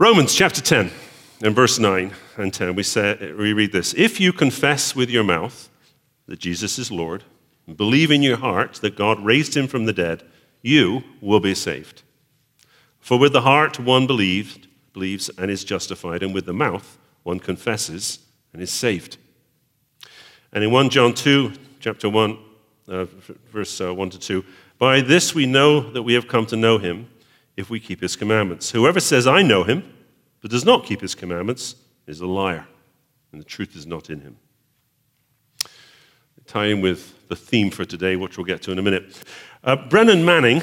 Romans chapter 10 and verse 9 and 10, we, say, we read this If you confess with your mouth that Jesus is Lord, and believe in your heart that God raised him from the dead, you will be saved. For with the heart one believed, believes and is justified, and with the mouth one confesses and is saved. And in 1 John 2, chapter 1, uh, verse uh, 1 to 2, by this we know that we have come to know him if we keep his commandments. Whoever says, I know him, but does not keep his commandments, is a liar, and the truth is not in him. Tie in with the theme for today, which we'll get to in a minute. Uh, Brennan Manning,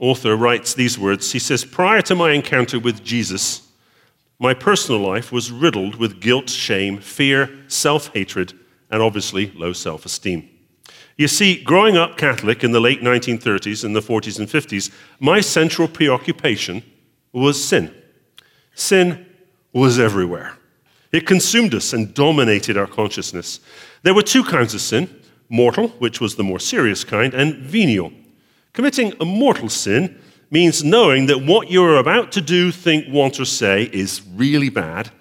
author, writes these words. He says, Prior to my encounter with Jesus, my personal life was riddled with guilt, shame, fear, self hatred, and obviously low self esteem. You see, growing up Catholic in the late 1930s and the 40s and 50s, my central preoccupation was sin. Sin was everywhere. It consumed us and dominated our consciousness. There were two kinds of sin mortal, which was the more serious kind, and venial. Committing a mortal sin means knowing that what you're about to do, think, want, or say is really bad,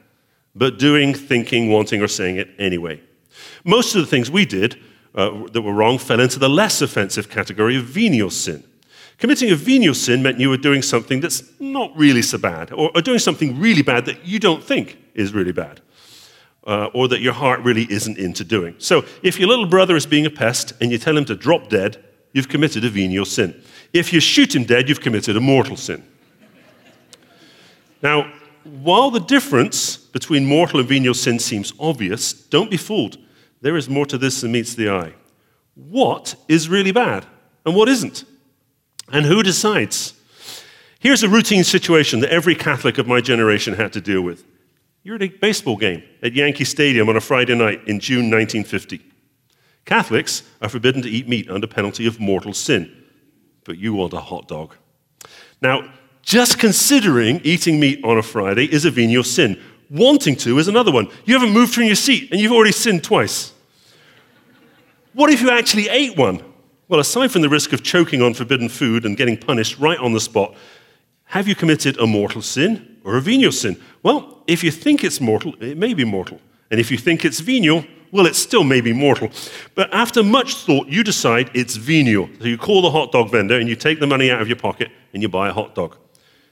but doing, thinking, wanting, or saying it anyway. Most of the things we did uh, that were wrong fell into the less offensive category of venial sin. Committing a venial sin meant you were doing something that's not really so bad, or, or doing something really bad that you don't think is really bad, uh, or that your heart really isn't into doing. So, if your little brother is being a pest and you tell him to drop dead, you've committed a venial sin. If you shoot him dead, you've committed a mortal sin. now, while the difference between mortal and venial sin seems obvious, don't be fooled. There is more to this than meets the eye. What is really bad and what isn't? And who decides? Here's a routine situation that every Catholic of my generation had to deal with. You're at a baseball game at Yankee Stadium on a Friday night in June 1950. Catholics are forbidden to eat meat under penalty of mortal sin, but you want a hot dog. Now, just considering eating meat on a Friday is a venial sin. Wanting to is another one. You haven't moved from your seat and you've already sinned twice. What if you actually ate one? Well, aside from the risk of choking on forbidden food and getting punished right on the spot, have you committed a mortal sin or a venial sin? Well, if you think it's mortal, it may be mortal. And if you think it's venial, well, it still may be mortal. But after much thought, you decide it's venial. So you call the hot dog vendor and you take the money out of your pocket and you buy a hot dog.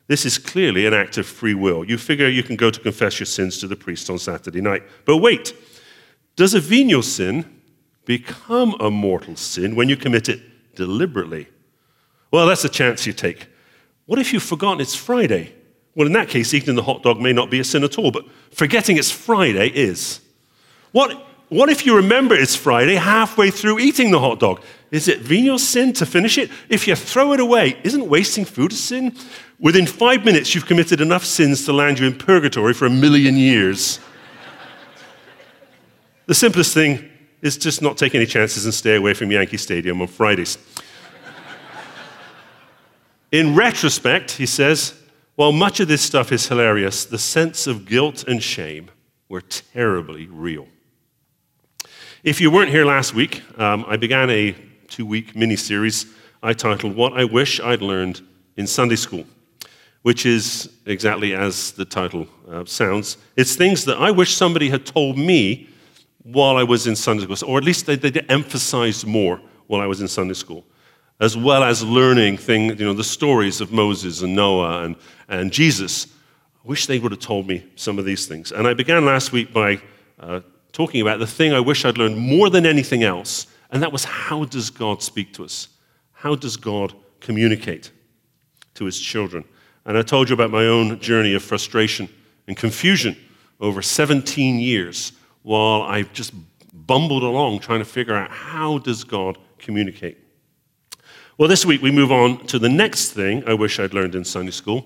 This is clearly an act of free will. You figure you can go to confess your sins to the priest on Saturday night. But wait, does a venial sin become a mortal sin when you commit it deliberately? Well, that's a chance you take. What if you've forgotten it's Friday? Well, in that case, eating the hot dog may not be a sin at all, but forgetting it's Friday is. What, what if you remember it's Friday halfway through eating the hot dog? Is it venial sin to finish it? If you throw it away, isn't wasting food a sin? Within five minutes, you've committed enough sins to land you in purgatory for a million years. the simplest thing is just not take any chances and stay away from Yankee Stadium on Fridays. in retrospect, he says, while much of this stuff is hilarious, the sense of guilt and shame were terribly real. If you weren't here last week, um, I began a two week mini series I titled What I Wish I'd Learned in Sunday School which is exactly as the title uh, sounds. It's things that I wish somebody had told me while I was in Sunday school, or at least they, they emphasized more while I was in Sunday school, as well as learning things, you know, the stories of Moses and Noah and, and Jesus. I wish they would have told me some of these things. And I began last week by uh, talking about the thing I wish I'd learned more than anything else, and that was how does God speak to us? How does God communicate to his children? And I told you about my own journey of frustration and confusion over 17 years while I just bumbled along trying to figure out how does God communicate. Well, this week we move on to the next thing I wish I'd learned in Sunday school,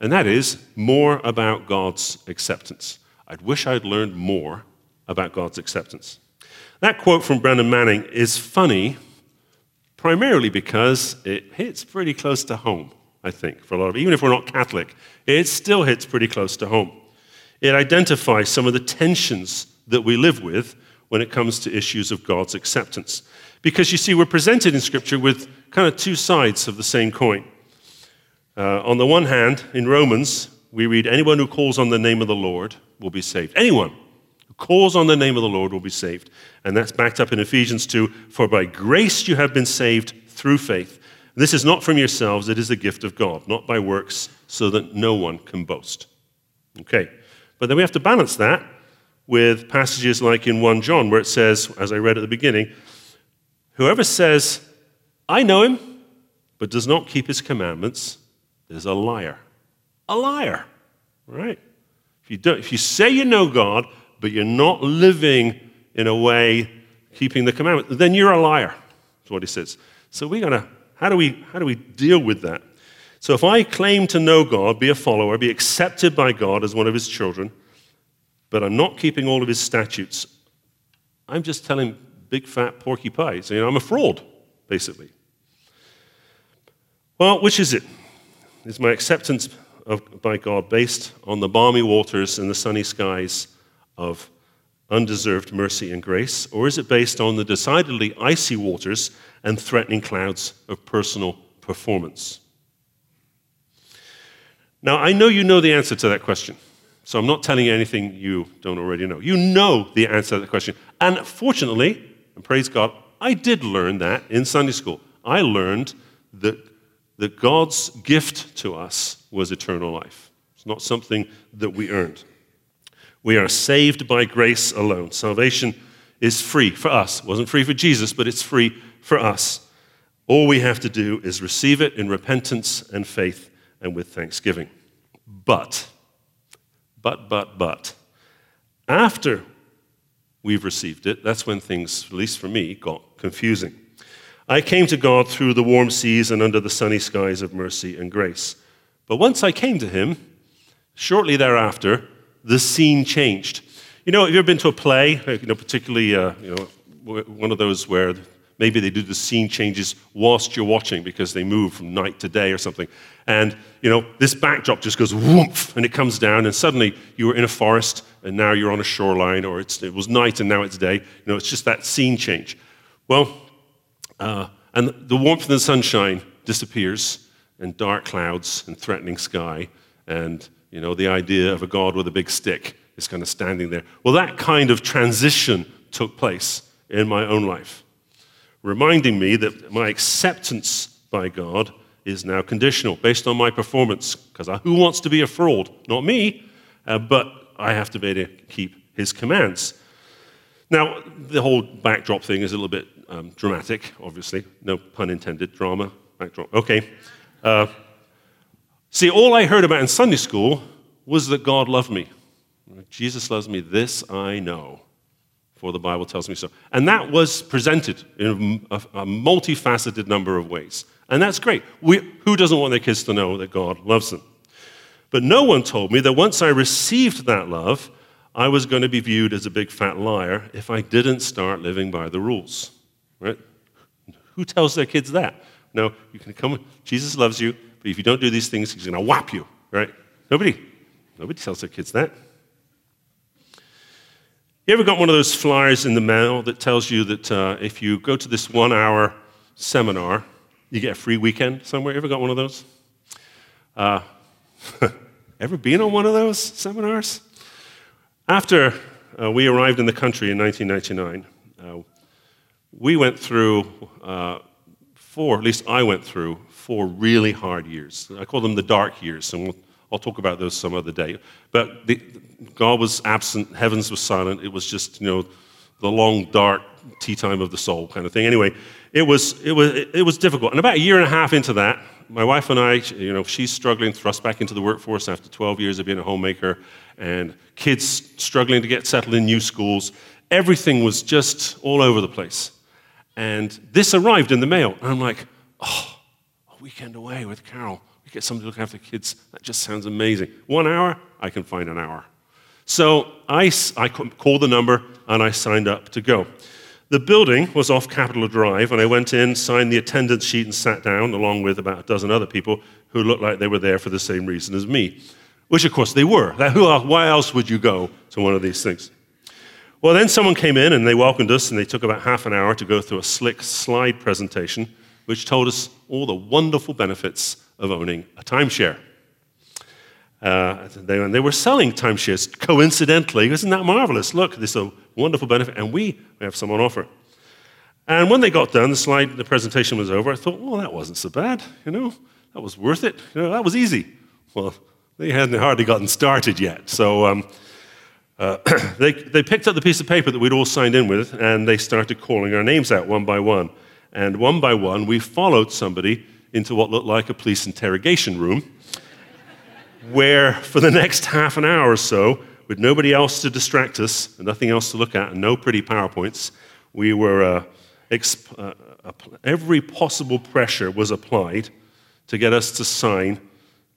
and that is more about God's acceptance. I'd wish I'd learned more about God's acceptance. That quote from Brennan Manning is funny primarily because it hits pretty close to home. I think, for a lot of, even if we're not Catholic, it still hits pretty close to home. It identifies some of the tensions that we live with when it comes to issues of God's acceptance. Because you see, we're presented in Scripture with kind of two sides of the same coin. Uh, on the one hand, in Romans, we read, Anyone who calls on the name of the Lord will be saved. Anyone calls on the name of the Lord will be saved. And that's backed up in Ephesians 2 For by grace you have been saved through faith. This is not from yourselves, it is a gift of God, not by works, so that no one can boast. Okay, but then we have to balance that with passages like in 1 John, where it says, as I read at the beginning, whoever says, I know him, but does not keep his commandments, is a liar. A liar, right? If you, don't, if you say you know God, but you're not living in a way keeping the commandment, then you're a liar. That's what he says. So we gotta, how do we, how do we deal with that? So if I claim to know God, be a follower, be accepted by God as one of his children, but I'm not keeping all of his statutes, I'm just telling big fat porky pie, saying I'm a fraud, basically. Well, which is it? Is my acceptance of, by God based on the balmy waters and the sunny skies of undeserved mercy and grace, or is it based on the decidedly icy waters and threatening clouds of personal performance? Now, I know you know the answer to that question, so I'm not telling you anything you don't already know. You know the answer to that question. And fortunately, and praise God, I did learn that in Sunday school. I learned that, that God's gift to us was eternal life. It's not something that we earned. We are saved by grace alone. Salvation is free for us. It wasn't free for Jesus, but it's free for us. All we have to do is receive it in repentance and faith and with thanksgiving. But, but, but, but, after we've received it, that's when things, at least for me, got confusing. I came to God through the warm seas and under the sunny skies of mercy and grace. But once I came to Him, shortly thereafter, the scene changed. You know, have you ever been to a play, you know, particularly uh, you know, one of those where maybe they do the scene changes whilst you're watching because they move from night to day or something. And, you know, this backdrop just goes whoomph and it comes down and suddenly you were in a forest and now you're on a shoreline or it was night and now it's day. You know, it's just that scene change. Well, uh, and the warmth and the sunshine disappears and dark clouds and threatening sky and you know, the idea of a God with a big stick is kind of standing there. Well, that kind of transition took place in my own life, reminding me that my acceptance by God is now conditional based on my performance. Because who wants to be a fraud? Not me, uh, but I have to be able to keep his commands. Now, the whole backdrop thing is a little bit um, dramatic, obviously. No pun intended, drama, backdrop. Okay. Uh, See, all I heard about in Sunday school was that God loved me. Jesus loves me, this I know, for the Bible tells me so. And that was presented in a, a multifaceted number of ways. And that's great. We, who doesn't want their kids to know that God loves them? But no one told me that once I received that love, I was going to be viewed as a big fat liar if I didn't start living by the rules. Right? Who tells their kids that? No, you can come, Jesus loves you, but if you don't do these things, he's going to whap you, right? Nobody, nobody tells their kids that. You ever got one of those flyers in the mail that tells you that uh, if you go to this one hour seminar, you get a free weekend somewhere? You ever got one of those? Uh, ever been on one of those seminars? After uh, we arrived in the country in 1999, uh, we went through uh, four, at least I went through four really hard years. I call them the dark years, and we'll, I'll talk about those some other day. But the, God was absent, heavens was silent. It was just, you know, the long, dark tea time of the soul kind of thing. Anyway, it was, it was, it was difficult. And about a year and a half into that, my wife and I, you know, she's struggling, thrust back into the workforce after 12 years of being a homemaker, and kids struggling to get settled in new schools. Everything was just all over the place. And this arrived in the mail. And I'm like, oh, a weekend away with Carol. We get somebody to look after the kids. That just sounds amazing. One hour, I can find an hour. So I, I called the number and I signed up to go. The building was off Capitol Drive, and I went in, signed the attendance sheet, and sat down along with about a dozen other people who looked like they were there for the same reason as me, which of course they were. Why else would you go to one of these things? Well, then someone came in and they welcomed us, and they took about half an hour to go through a slick slide presentation which told us all the wonderful benefits of owning a timeshare. Uh, they, and they were selling timeshares coincidentally. Isn't that marvelous? Look, this is a wonderful benefit, and we have some on offer. And when they got done, the slide, the presentation was over. I thought, well, that wasn't so bad. You know, that was worth it. You know, that was easy. Well, they hadn't hardly gotten started yet. So um, uh, they, they picked up the piece of paper that we'd all signed in with, and they started calling our names out one by one. And one by one, we followed somebody into what looked like a police interrogation room, where for the next half an hour or so, with nobody else to distract us and nothing else to look at and no pretty PowerPoints, we were, uh, exp- uh, every possible pressure was applied to get us to sign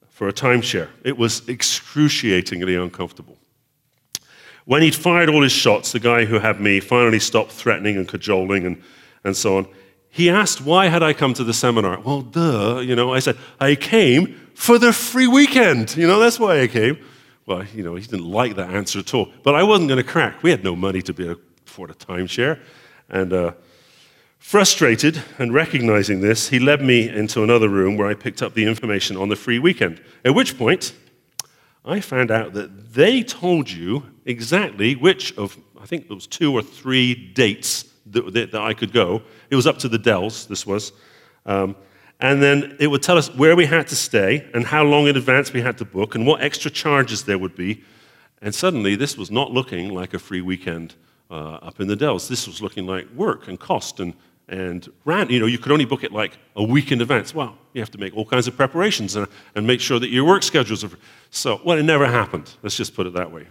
for a timeshare. It was excruciatingly uncomfortable. When he'd fired all his shots, the guy who had me finally stopped threatening and cajoling and, and so on. He asked, Why had I come to the seminar? Well, duh, you know, I said, I came for the free weekend. You know, that's why I came. Well, you know, he didn't like that answer at all. But I wasn't going to crack. We had no money to be afford a timeshare. And uh, Frustrated and recognizing this, he led me into another room where I picked up the information on the free weekend. At which point, I found out that they told you exactly which of, I think it was two or three dates that, that, that I could go. It was up to the Dells, this was. Um, and then it would tell us where we had to stay and how long in advance we had to book and what extra charges there would be. And suddenly, this was not looking like a free weekend uh, up in the Dells. This was looking like work and cost and, and ran, you know, you could only book it like a week in advance. Well, you have to make all kinds of preparations and, and make sure that your work schedules are. So, well, it never happened. Let's just put it that way.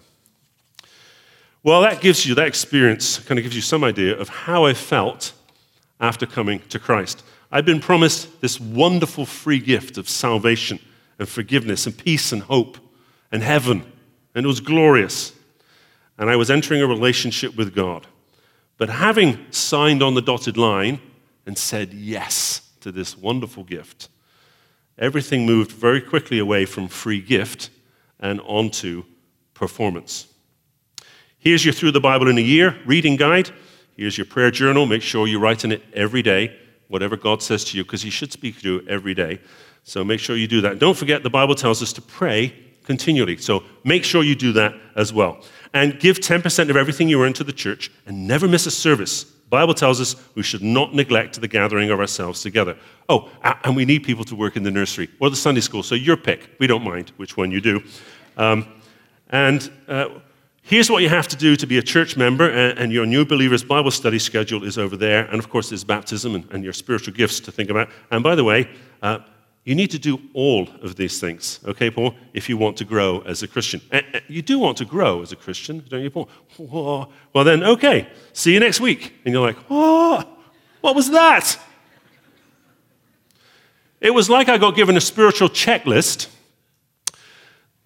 Well, that gives you, that experience kind of gives you some idea of how I felt after coming to Christ. I'd been promised this wonderful free gift of salvation and forgiveness and peace and hope and heaven, and it was glorious. And I was entering a relationship with God. But having signed on the dotted line and said yes to this wonderful gift, everything moved very quickly away from free gift and onto performance. Here's your Through the Bible in a Year reading guide. Here's your prayer journal. Make sure you write in it every day, whatever God says to you, because He should speak to you every day. So make sure you do that. Don't forget, the Bible tells us to pray continually. So make sure you do that as well. And give 10% of everything you earn to the church and never miss a service. The Bible tells us we should not neglect the gathering of ourselves together. Oh, and we need people to work in the nursery or the Sunday school, so your pick. We don't mind which one you do. Um, and uh, here's what you have to do to be a church member, and, and, your new believers Bible study schedule is over there. And of course, there's baptism and, and your spiritual gifts to think about. And by the way, uh, you need to do all of these things, okay, Paul, if you want to grow as a Christian. You do want to grow as a Christian, don't you, Paul? Well, then, okay, see you next week. And you're like, what was that? It was like I got given a spiritual checklist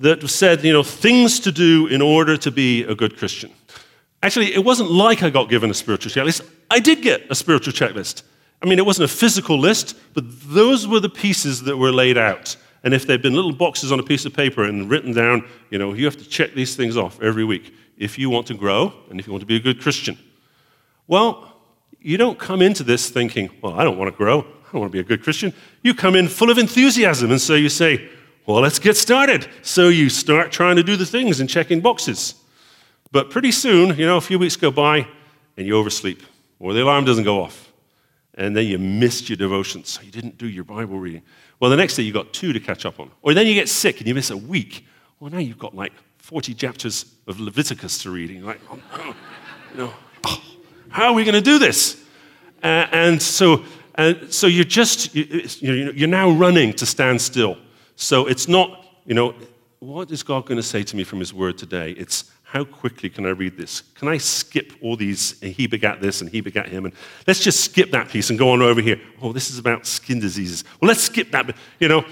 that said, you know, things to do in order to be a good Christian. Actually, it wasn't like I got given a spiritual checklist. I did get a spiritual checklist. I mean, it wasn't a physical list, but those were the pieces that were laid out. And if they'd been little boxes on a piece of paper and written down, you know, you have to check these things off every week if you want to grow and if you want to be a good Christian. Well, you don't come into this thinking, well, I don't want to grow. I don't want to be a good Christian. You come in full of enthusiasm, and so you say, well, let's get started. So you start trying to do the things and checking boxes. But pretty soon, you know, a few weeks go by and you oversleep, or the alarm doesn't go off and then you missed your devotions, so you didn't do your Bible reading. Well, the next day you got two to catch up on. Or then you get sick and you miss a week. Well, now you've got like 40 chapters of Leviticus to read. And you're like, oh, you know, oh, how are we going to do this? Uh, and so, so you're just, you, know, you're now running to stand still. So it's not, you know, what is God going to say to me from His Word today? It's how quickly can I read this? Can I skip all these, he begat this and he begat him? And let's just skip that piece and go on over here. Oh, this is about skin diseases. Well, let's skip that, you know.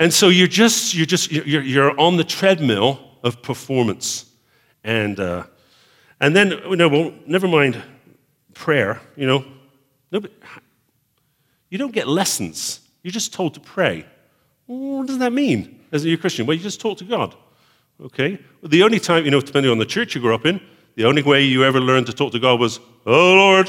And so you're just, you're just, you're, you're on the treadmill of performance. And, uh, and then, you know, well, never mind prayer, you know. Nobody, you don't get lessons. You're just told to pray. What does that mean as a Christian? Well, you just talk to God. Okay? Well, The only time, you know, depending on the church you grew up in, the only way you ever learned to talk to God was, Oh Lord,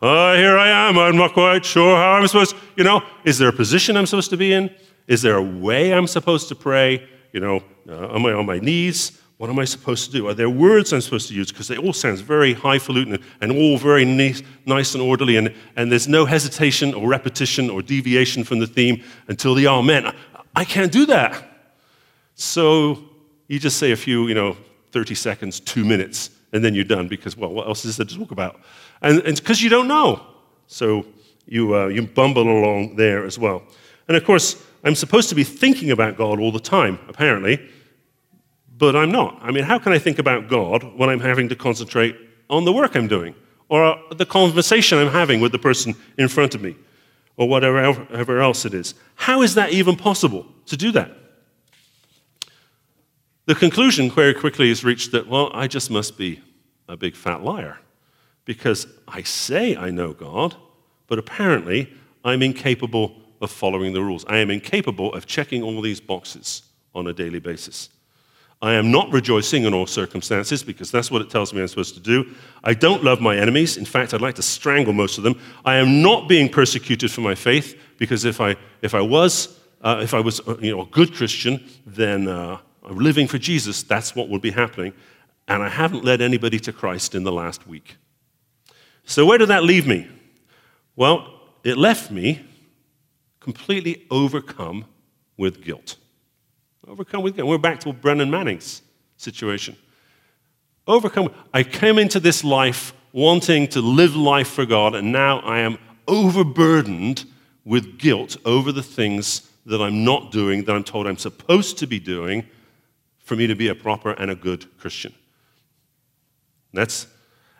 uh, here I am. I'm not quite sure how I'm supposed, you know, is there a position I'm supposed to be in? Is there a way I'm supposed to pray? You know, uh, am I on my knees? What am I supposed to do? Are there words I'm supposed to use? Because they all sound very highfalutin and all very nice, nice and orderly, and, and there's no hesitation or repetition or deviation from the theme until the amen. I, I can't do that. So you just say a few, you know, 30 seconds, two minutes, and then you're done because, well, what else is there to talk about? And because you don't know. So you, uh, you bumble along there as well. And of course, I'm supposed to be thinking about God all the time, apparently but I'm not. I mean, how can I think about God when I'm having to concentrate on the work I'm doing or the conversation I'm having with the person in front of me or whatever else it is? How is that even possible to do that? The conclusion very quickly is reached that, well, I just must be a big fat liar because I say I know God, but apparently I'm incapable of following the rules. I am incapable of checking all these boxes on a daily basis. I am not rejoicing in all circumstances because that's what it tells me I'm supposed to do. I don't love my enemies. In fact, I'd like to strangle most of them. I am not being persecuted for my faith because if I, if I was, uh, if I was uh, you know, a good Christian, then uh, I'm living for Jesus. That's what would be happening. And I haven't led anybody to Christ in the last week. So, where did that leave me? Well, it left me completely overcome with guilt. Overcome with. We're back to Brennan Manning's situation. Overcome. I came into this life wanting to live life for God, and now I am overburdened with guilt over the things that I'm not doing, that I'm told I'm supposed to be doing for me to be a proper and a good Christian. That's,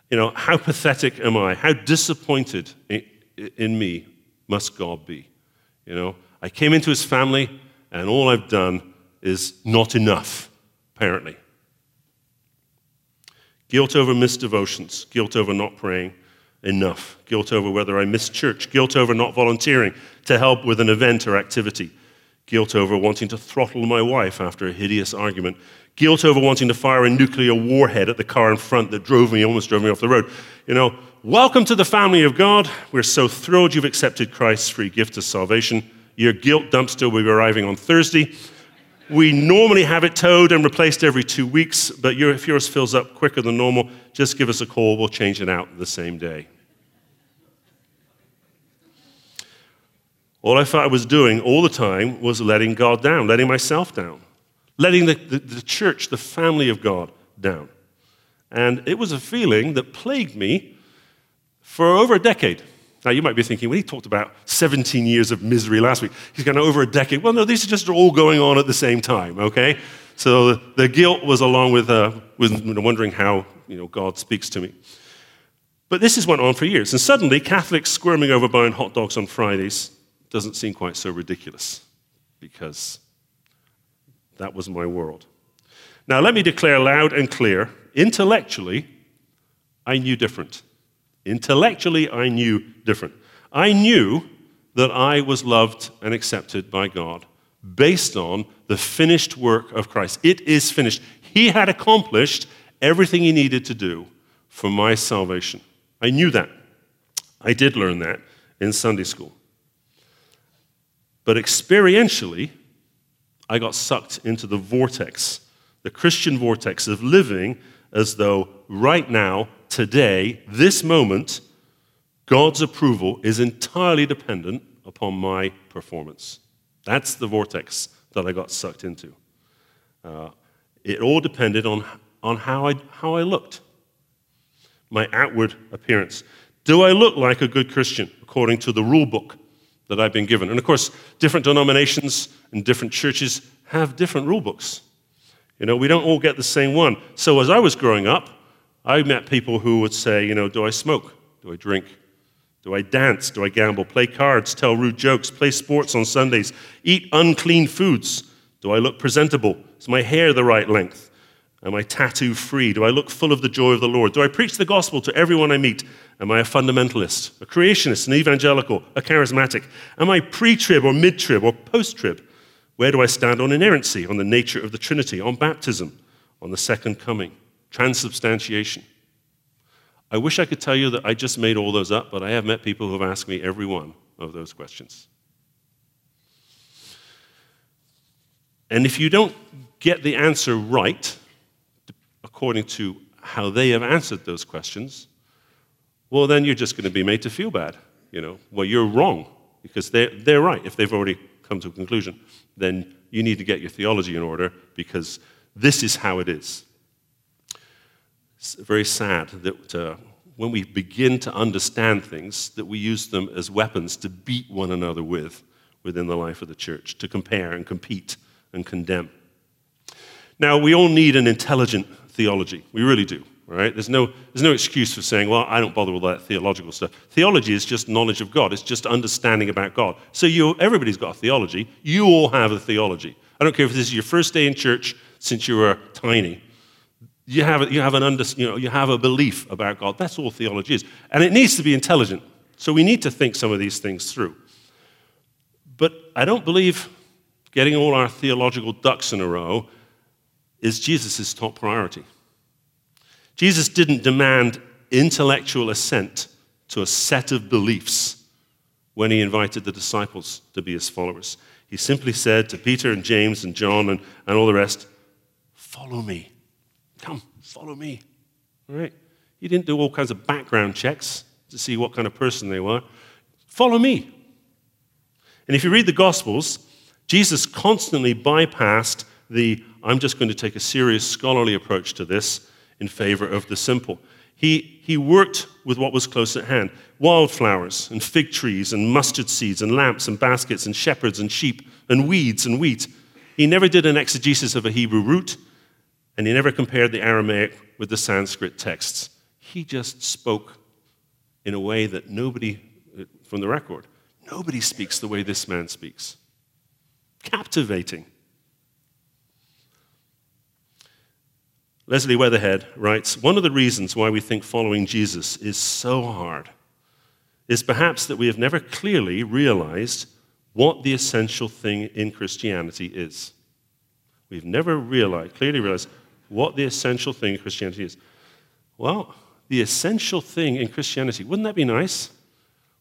you know, how pathetic am I? How disappointed in me must God be? You know, I came into his family, and all I've done is not enough, apparently. Guilt over missed devotions, guilt over not praying enough, guilt over whether I missed church, guilt over not volunteering to help with an event or activity, guilt over wanting to throttle my wife after a hideous argument, guilt over wanting to fire a nuclear warhead at the car in front that drove me, almost drove me off the road. You know, welcome to the family of God. We're so thrilled you've accepted Christ's free gift of salvation. Your guilt dumpster will be arriving on Thursday. We normally have it towed and replaced every two weeks, but if yours fills up quicker than normal, just give us a call. We'll change it out the same day. All I thought I was doing all the time was letting God down, letting myself down, letting the, the, the church, the family of God, down. And it was a feeling that plagued me for over a decade. Now, you might be thinking, well, he talked about 17 years of misery last week. He's gone over a decade. Well, no, these are just all going on at the same time, okay? So the guilt was along with, uh, with wondering how you know, God speaks to me. But this has went on for years. And suddenly, Catholics squirming over buying hot dogs on Fridays doesn't seem quite so ridiculous because that was my world. Now, let me declare loud and clear intellectually, I knew different. Intellectually, I knew different. I knew that I was loved and accepted by God based on the finished work of Christ. It is finished. He had accomplished everything he needed to do for my salvation. I knew that. I did learn that in Sunday school. But experientially, I got sucked into the vortex, the Christian vortex of living as though right now today, this moment, God's approval is entirely dependent upon my performance. That's the vortex that I got sucked into. Uh, it all depended on, on how, I, how I looked, my outward appearance. Do I look like a good Christian according to the rule book that I've been given? And of course, different denominations and different churches have different rule books. You know, we don't all get the same one. So as I was growing up, I met people who would say, you know, do I smoke? Do I drink? Do I dance? Do I gamble? Play cards? Tell rude jokes? Play sports on Sundays? Eat unclean foods? Do I look presentable? Is my hair the right length? Am I tattoo free? Do I look full of the joy of the Lord? Do I preach the gospel to everyone I meet? Am I a fundamentalist, a creationist, an evangelical, a charismatic? Am I pre trib or mid trib or post trib? Where do I stand on inerrancy, on the nature of the Trinity, on baptism, on the second coming? Transubstantiation. I wish I could tell you that I just made all those up, but I have met people who have asked me every one of those questions. And if you don't get the answer right, according to how they have answered those questions, well, then you're just going to be made to feel bad. You know, well, you're wrong because they're, they're right if they've already come to a conclusion. Then you need to get your theology in order because this is how it is. It's very sad that uh, when we begin to understand things, that we use them as weapons to beat one another with within the life of the church, to compare and compete and condemn. Now, we all need an intelligent theology. We really do. Right? There's no, there's no excuse for saying, well, I don't bother with that theological stuff. Theology is just knowledge of God, it's just understanding about God. So you, everybody's got a theology. You all have a theology. I don't care if this is your first day in church since you were tiny. You have, you, have an under, you, know, you have a belief about God. That's all theology is. And it needs to be intelligent. So we need to think some of these things through. But I don't believe getting all our theological ducks in a row is Jesus' top priority. Jesus didn't demand intellectual assent to a set of beliefs when he invited the disciples to be his followers. He simply said to Peter and James and John and, and all the rest, Follow me. Come, follow me. All right? He didn't do all kinds of background checks to see what kind of person they were. Follow me. And if you read the Gospels, Jesus constantly bypassed the I'm just going to take a serious scholarly approach to this in favor of the simple. He, he worked with what was close at hand wildflowers and fig trees and mustard seeds and lamps and baskets and shepherds and sheep and weeds and wheat. He never did an exegesis of a Hebrew root and he never compared the Aramaic with the Sanskrit texts. He just spoke in a way that nobody, from the record, nobody speaks the way this man speaks. Captivating. Leslie Weatherhead writes One of the reasons why we think following Jesus is so hard is perhaps that we have never clearly realized what the essential thing in Christianity is. We've never realized, clearly realized what the essential thing in Christianity is. Well, the essential thing in Christianity, wouldn't that be nice?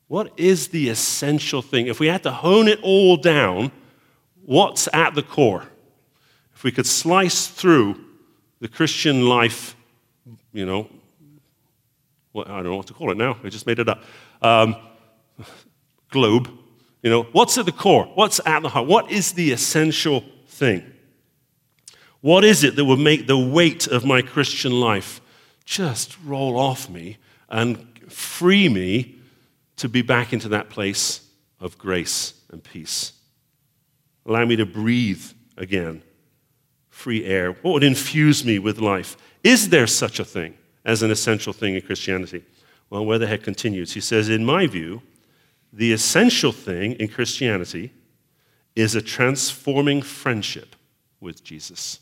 What is the essential thing? If we had to hone it all down, what's at the core? If we could slice through the Christian life, you know, well, I don't know what to call it now, I just made it up. Um, globe, you know, what's at the core? What's at the heart? What is the essential thing? What is it that would make the weight of my Christian life just roll off me and free me to be back into that place of grace and peace? Allow me to breathe again, free air. What would infuse me with life? Is there such a thing as an essential thing in Christianity? Well, Weatherhead continues. He says, In my view, the essential thing in Christianity is a transforming friendship with Jesus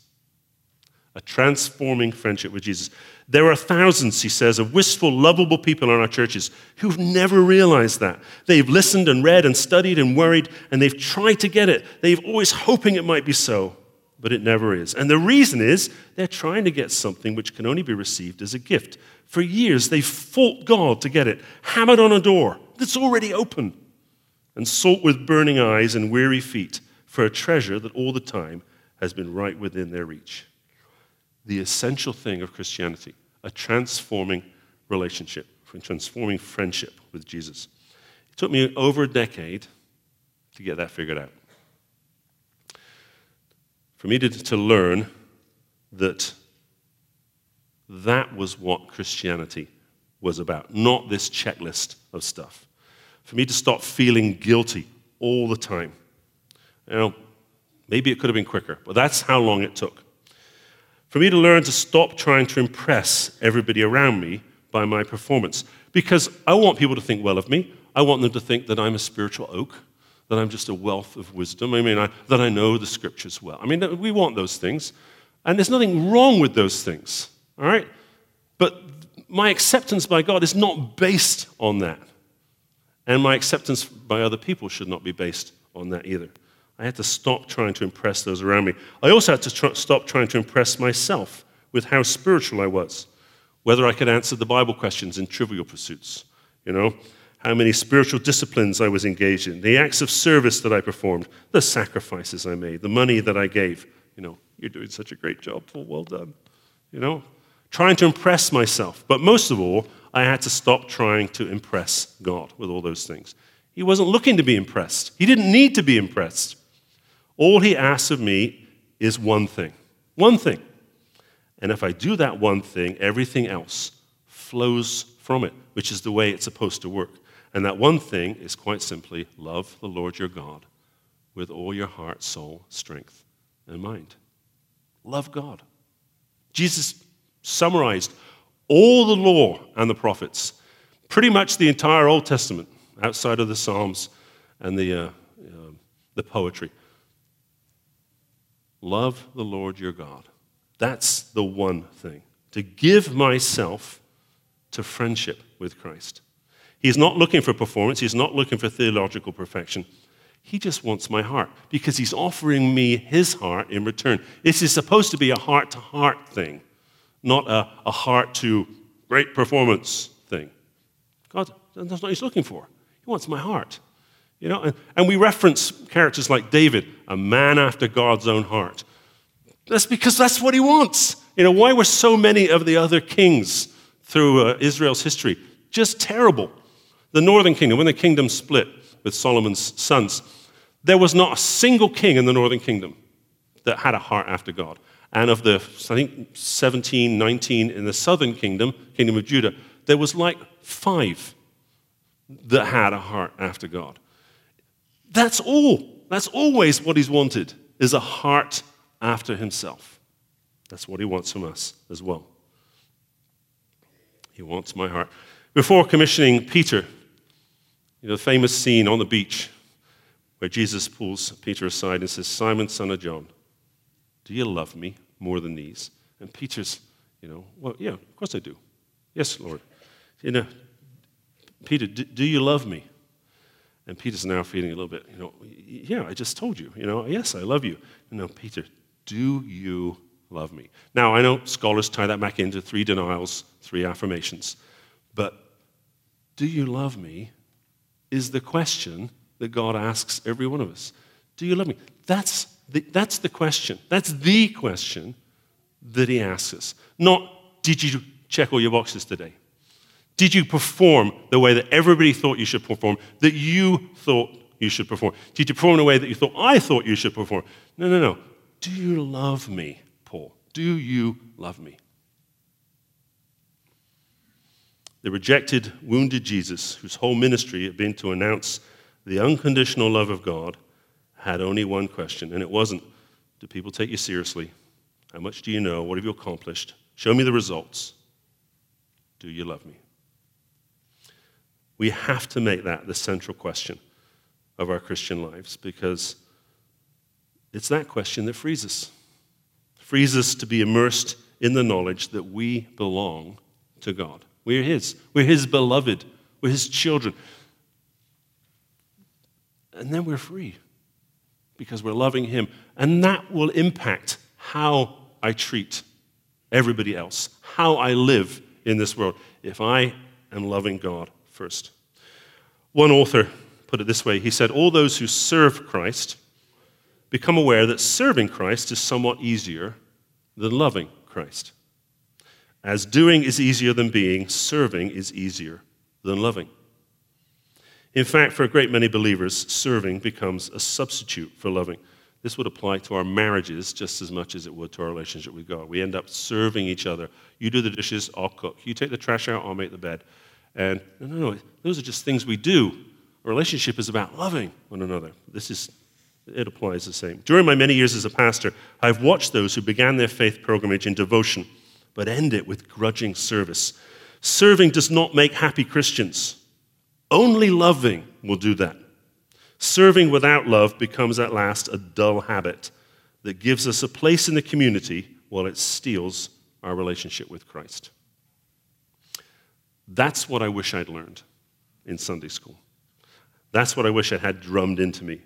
a transforming friendship with Jesus. There are thousands, he says, of wistful, lovable people in our churches who've never realized that. They've listened and read and studied and worried, and they've tried to get it. They've always hoping it might be so, but it never is. And the reason is they're trying to get something which can only be received as a gift. For years, they've fought God to get it, hammered on a door that's already open, and sought with burning eyes and weary feet for a treasure that all the time has been right within their reach the essential thing of Christianity a transforming relationship, transforming friendship with Jesus. It took me over a decade to get that figured out. For me to, to learn that that was what Christianity was about, not this checklist of stuff. For me to stop feeling guilty all the time. You know, maybe it could have been quicker, but that's how long it took. For me to learn to stop trying to impress everybody around me by my performance. Because I want people to think well of me. I want them to think that I'm a spiritual oak, that I'm just a wealth of wisdom. I mean, I, that I know the scriptures well. I mean, we want those things. And there's nothing wrong with those things, all right? But my acceptance by God is not based on that. And my acceptance by other people should not be based on that either. I had to stop trying to impress those around me. I also had to tr- stop trying to impress myself with how spiritual I was, whether I could answer the Bible questions in trivial pursuits, you know, how many spiritual disciplines I was engaged in, the acts of service that I performed, the sacrifices I made, the money that I gave. You know, you're doing such a great job, Paul, well done. You know, trying to impress myself. But most of all, I had to stop trying to impress God with all those things. He wasn't looking to be impressed, he didn't need to be impressed. All he asks of me is one thing one thing. And if I do that one thing, everything else flows from it, which is the way it's supposed to work. And that one thing is quite simply love the Lord your God with all your heart, soul, strength, and mind. Love God. Jesus summarized all the law and the prophets, pretty much the entire Old Testament, outside of the Psalms and the, uh, uh, the poetry. Love the Lord your God. That's the one thing. To give myself to friendship with Christ. He's not looking for performance, he's not looking for theological perfection. He just wants my heart because he's offering me his heart in return. This is supposed to be a heart to heart thing, not a, a heart to great performance thing. God, that's not what he's looking for. He wants my heart. You know, and, we reference characters like David, a man after God's own heart. That's because that's what he wants. You know, why were so many of the other kings through uh, Israel's history just terrible? The northern kingdom, when the kingdom split with Solomon's sons, there was not a single king in the northern kingdom that had a heart after God. And of the, I think, 17, 19 in the southern kingdom, kingdom of Judah, there was like five that had a heart after God. That's all. That's always what he's wanted, is a heart after himself. That's what he wants from us as well. He wants my heart. Before commissioning Peter, you know, the famous scene on the beach where Jesus pulls Peter aside and says, Simon, son of John, do you love me more than these? And Peter's, you know, well, yeah, of course I do. Yes, Lord. You know, Peter, do, do you love me? And Peter's now feeling a little bit, you know, yeah, I just told you, you know, yes, I love you. No, Peter, do you love me? Now, I know scholars tie that back into three denials, three affirmations, but do you love me is the question that God asks every one of us. Do you love me? That's the, that's the question. That's the question that He asks us. Not, did you check all your boxes today? Did you perform the way that everybody thought you should perform, that you thought you should perform? Did you perform in a way that you thought I thought you should perform? No, no, no. Do you love me, Paul? Do you love me? The rejected, wounded Jesus, whose whole ministry had been to announce the unconditional love of God, had only one question, and it wasn't Do people take you seriously? How much do you know? What have you accomplished? Show me the results. Do you love me? We have to make that the central question of our Christian lives because it's that question that frees us. Frees us to be immersed in the knowledge that we belong to God. We're His. We're His beloved. We're His children. And then we're free because we're loving Him. And that will impact how I treat everybody else, how I live in this world, if I am loving God first. One author put it this way he said, All those who serve Christ become aware that serving Christ is somewhat easier than loving Christ. As doing is easier than being, serving is easier than loving. In fact, for a great many believers, serving becomes a substitute for loving. This would apply to our marriages just as much as it would to our relationship with God. We end up serving each other. You do the dishes, I'll cook. You take the trash out, I'll make the bed. And no, no, no, those are just things we do. A relationship is about loving one another. This is, it applies the same. During my many years as a pastor, I've watched those who began their faith pilgrimage in devotion, but end it with grudging service. Serving does not make happy Christians. Only loving will do that. Serving without love becomes at last a dull habit that gives us a place in the community while it steals our relationship with Christ. That's what I wish I'd learned in Sunday school. That's what I wish I had drummed into me.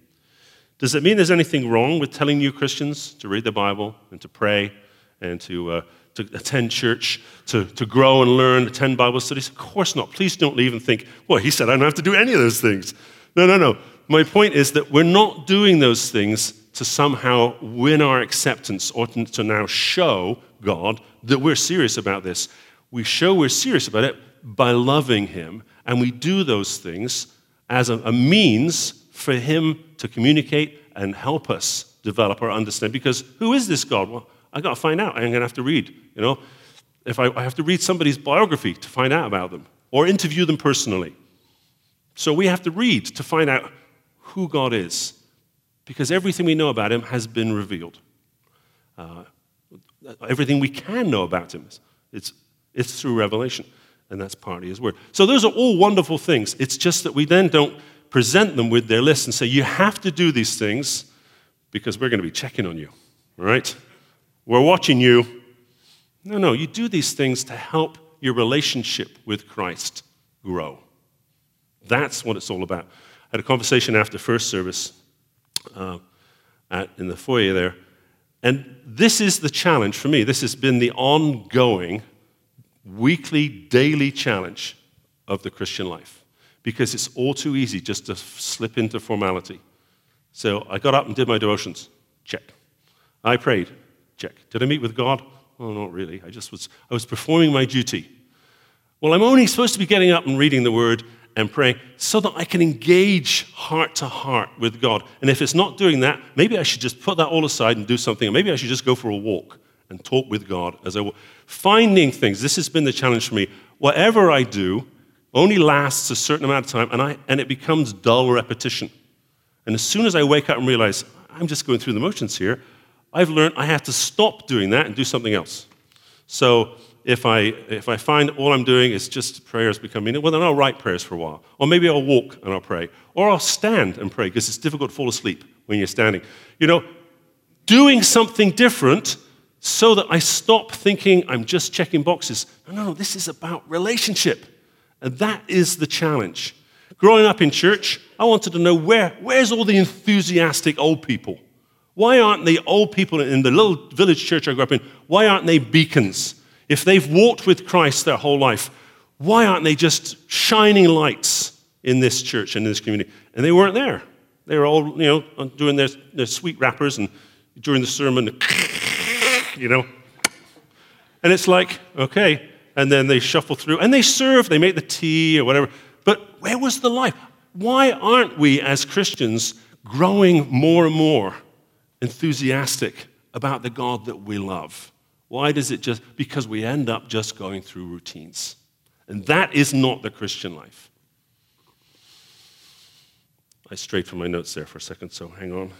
Does it mean there's anything wrong with telling new Christians to read the Bible and to pray and to, uh, to attend church, to, to grow and learn, attend Bible studies? Of course not. Please don't leave and think, well, he said I don't have to do any of those things. No, no, no. My point is that we're not doing those things to somehow win our acceptance or to now show God that we're serious about this. We show we're serious about it by loving Him, and we do those things as a, a means for Him to communicate and help us develop our understanding. Because who is this God? Well, I got to find out. I'm going to have to read. You know, if I, I have to read somebody's biography to find out about them, or interview them personally. So we have to read to find out who God is, because everything we know about Him has been revealed. Uh, everything we can know about Him, it's, it's through revelation, and that's partly His Word. So those are all wonderful things. It's just that we then don't present them with their list and say, you have to do these things because we're going to be checking on you, right? We're watching you. No, no, you do these things to help your relationship with Christ grow. That's what it's all about. I had a conversation after first service uh, at, in the foyer there, and this is the challenge for me. This has been the ongoing, weekly, daily challenge of the Christian life because it's all too easy just to slip into formality. So I got up and did my devotions. Check. I prayed. Check. Did I meet with God? Oh, not really. I just was, I was performing my duty. Well, I'm only supposed to be getting up and reading the word and praying so that I can engage heart to heart with God. And if it's not doing that, maybe I should just put that all aside and do something. Or maybe I should just go for a walk and talk with God as I walk. Finding things. This has been the challenge for me. Whatever I do only lasts a certain amount of time and, I, and it becomes dull repetition. And as soon as I wake up and realize I'm just going through the motions here, I've learned I have to stop doing that and do something else. So if I, if I find all I'm doing is just prayers becoming, well, then I'll write prayers for a while. Or maybe I'll walk and I'll pray. Or I'll stand and pray because it's difficult to fall asleep when you're standing. You know, doing something different so that I stop thinking I'm just checking boxes. No, no, this is about relationship. And that is the challenge. Growing up in church, I wanted to know where, where's all the enthusiastic old people? Why aren't the old people in the little village church I grew up in, why aren't they beacons? If they've walked with Christ their whole life, why aren't they just shining lights in this church and in this community? And they weren't there. They were all, you know, doing their, their sweet wrappers and during the sermon, you know. And it's like, okay. And then they shuffle through and they serve, they make the tea or whatever. But where was the life? Why aren't we as Christians growing more and more enthusiastic about the God that we love. Why does it just? Because we end up just going through routines. And that is not the Christian life. I strayed from my notes there for a second, so hang on.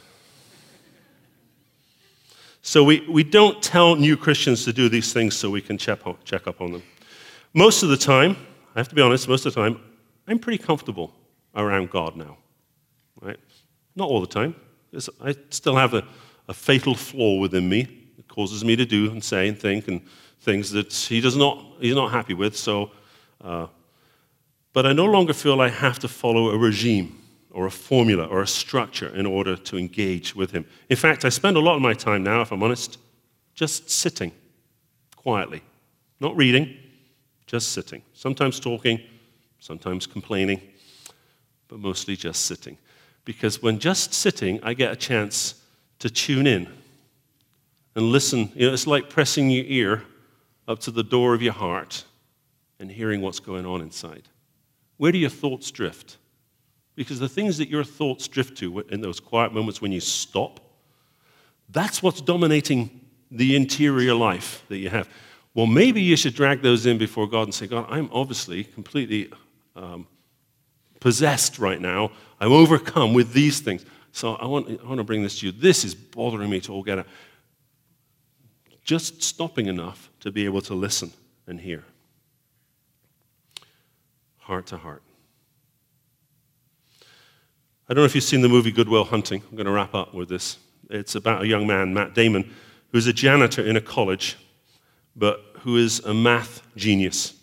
So we, we don't tell new Christians to do these things so we can check, check up on them. Most of the time, I have to be honest, most of the time, I'm pretty comfortable around God now. Right? Not all the time. I still have a, a fatal flaw within me. that causes me to do and say and think and things that he does not, he's not happy with. So, uh, but I no longer feel I have to follow a regime or a formula or a structure in order to engage with him. In fact, I spend a lot of my time now, if I'm honest, just sitting quietly, not reading, just sitting. Sometimes talking, sometimes complaining, but mostly just sitting because when just sitting, I get a chance to tune in and listen. You know, it's like pressing your ear up to the door of your heart and hearing what's going on inside. Where do your thoughts drift? Because the things that your thoughts drift to in those quiet moments when you stop, that's what's dominating the interior life that you have. Well, maybe you should drag those in before God and say, God, I'm obviously completely um, possessed right now. I'm overcome with these things. So I want, I want to bring this to you. This is bothering me to all get out. Just stopping enough to be able to listen and hear. Heart to heart. I don't know if you've seen the movie Good Will Hunting. I'm going to wrap up with this. It's about a young man, Matt Damon, who's a janitor in a college, but who is a math genius.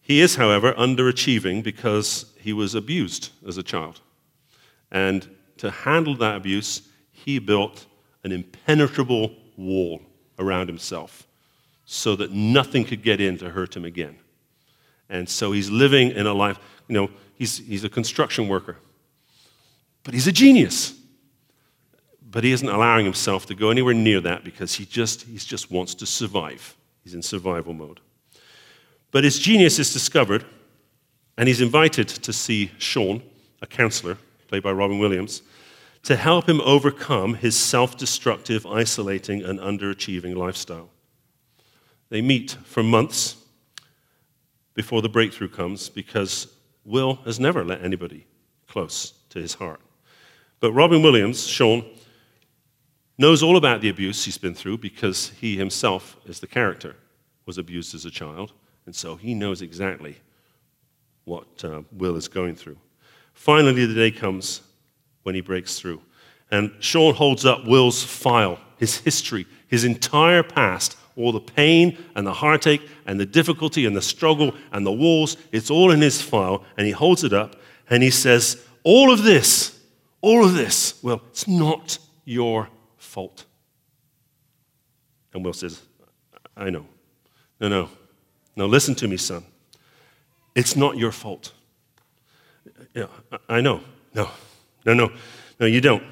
He is, however, underachieving because he was abused as a child. And to handle that abuse, he built an impenetrable wall around himself so that nothing could get in to hurt him again. And so he's living in a life, you know, he's, he's a construction worker, but he's a genius. But he isn't allowing himself to go anywhere near that because he just, he just wants to survive. He's in survival mode. But his genius is discovered, and he's invited to see Sean, a counselor, played by Robin Williams, to help him overcome his self destructive, isolating, and underachieving lifestyle. They meet for months before the breakthrough comes because Will has never let anybody close to his heart. But Robin Williams, Sean, knows all about the abuse he's been through because he himself, as the character, was abused as a child. And so he knows exactly what uh, Will is going through. Finally, the day comes when he breaks through. And Sean holds up Will's file, his history, his entire past, all the pain and the heartache and the difficulty and the struggle and the walls. It's all in his file. And he holds it up and he says, All of this, all of this, well, it's not your fault. And Will says, I know. No, no. No, listen to me, son. It's not your fault. Yeah, I know. No, no, no. No, you don't.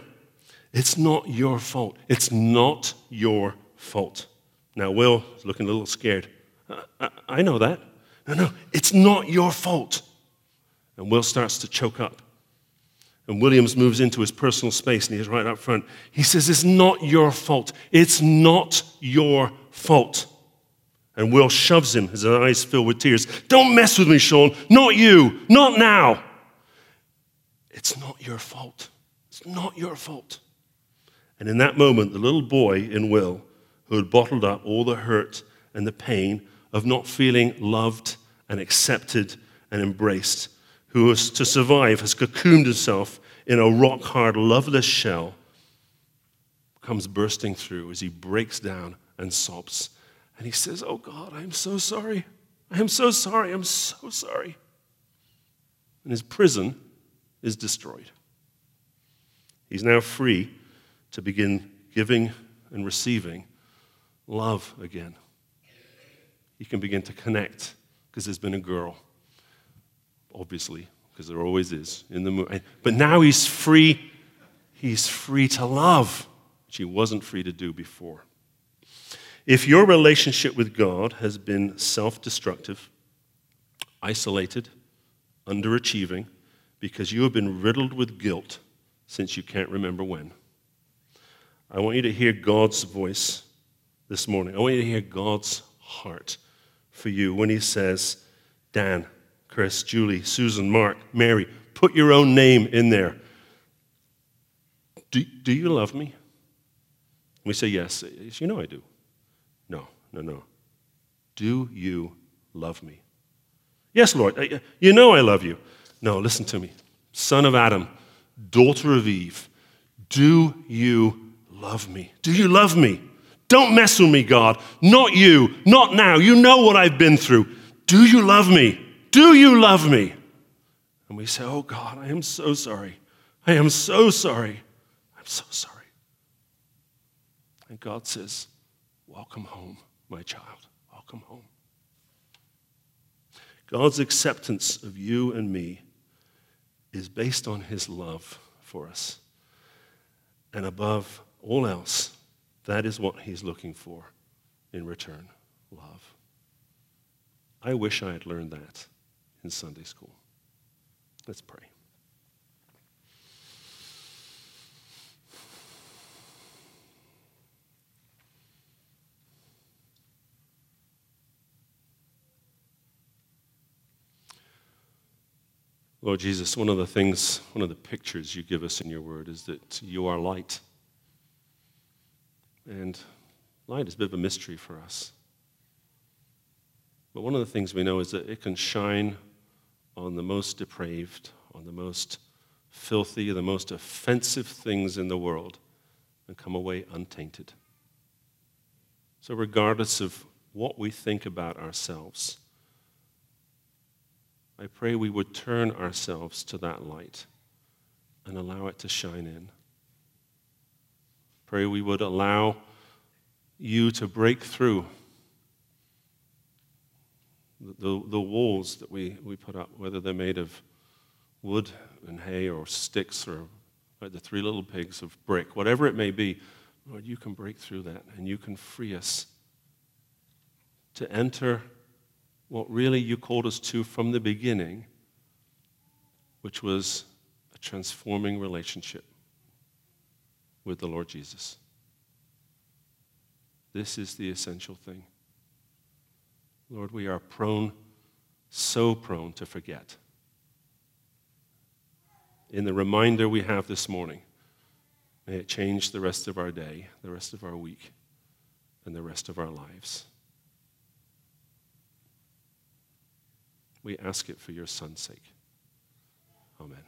It's not your fault. It's not your fault. Now, Will is looking a little scared. I, I, I know that. No, no, it's not your fault. And Will starts to choke up. And Williams moves into his personal space and he's right up front. He says, It's not your fault. It's not your fault. And Will shoves him, his eyes fill with tears. Don't mess with me, Sean. Not you. Not now. It's not your fault. It's not your fault. And in that moment, the little boy in Will who had bottled up all the hurt and the pain of not feeling loved and accepted and embraced, who to survive, has cocooned himself in a rock hard, loveless shell, comes bursting through as he breaks down and sobs. And he says, Oh God, I am so sorry. I am so sorry. I'm so sorry. And his prison is destroyed. He's now free to begin giving and receiving love again. He can begin to connect because there's been a girl, obviously, because there always is in the movie. But now he's free. He's free to love, which he wasn't free to do before. If your relationship with God has been self destructive, isolated, underachieving, because you have been riddled with guilt since you can't remember when, I want you to hear God's voice this morning. I want you to hear God's heart for you when He says, Dan, Chris, Julie, Susan, Mark, Mary, put your own name in there. Do, do you love me? We say, Yes. You know I do. No, no, no. Do you love me? Yes, Lord. You know I love you. No, listen to me. Son of Adam, daughter of Eve, do you love me? Do you love me? Don't mess with me, God. Not you. Not now. You know what I've been through. Do you love me? Do you love me? And we say, Oh, God, I am so sorry. I am so sorry. I'm so sorry. And God says, Welcome home, my child. Welcome home. God's acceptance of you and me is based on his love for us. And above all else, that is what he's looking for in return love. I wish I had learned that in Sunday school. Let's pray. Lord Jesus, one of the things, one of the pictures you give us in your word is that you are light. And light is a bit of a mystery for us. But one of the things we know is that it can shine on the most depraved, on the most filthy, the most offensive things in the world and come away untainted. So, regardless of what we think about ourselves, I pray we would turn ourselves to that light and allow it to shine in. Pray we would allow you to break through the, the walls that we, we put up, whether they're made of wood and hay or sticks or like the three little pigs of brick, whatever it may be, Lord, you can break through that and you can free us to enter what really you called us to from the beginning, which was a transforming relationship with the Lord Jesus. This is the essential thing. Lord, we are prone, so prone to forget. In the reminder we have this morning, may it change the rest of our day, the rest of our week, and the rest of our lives. We ask it for your Son's sake. Amen.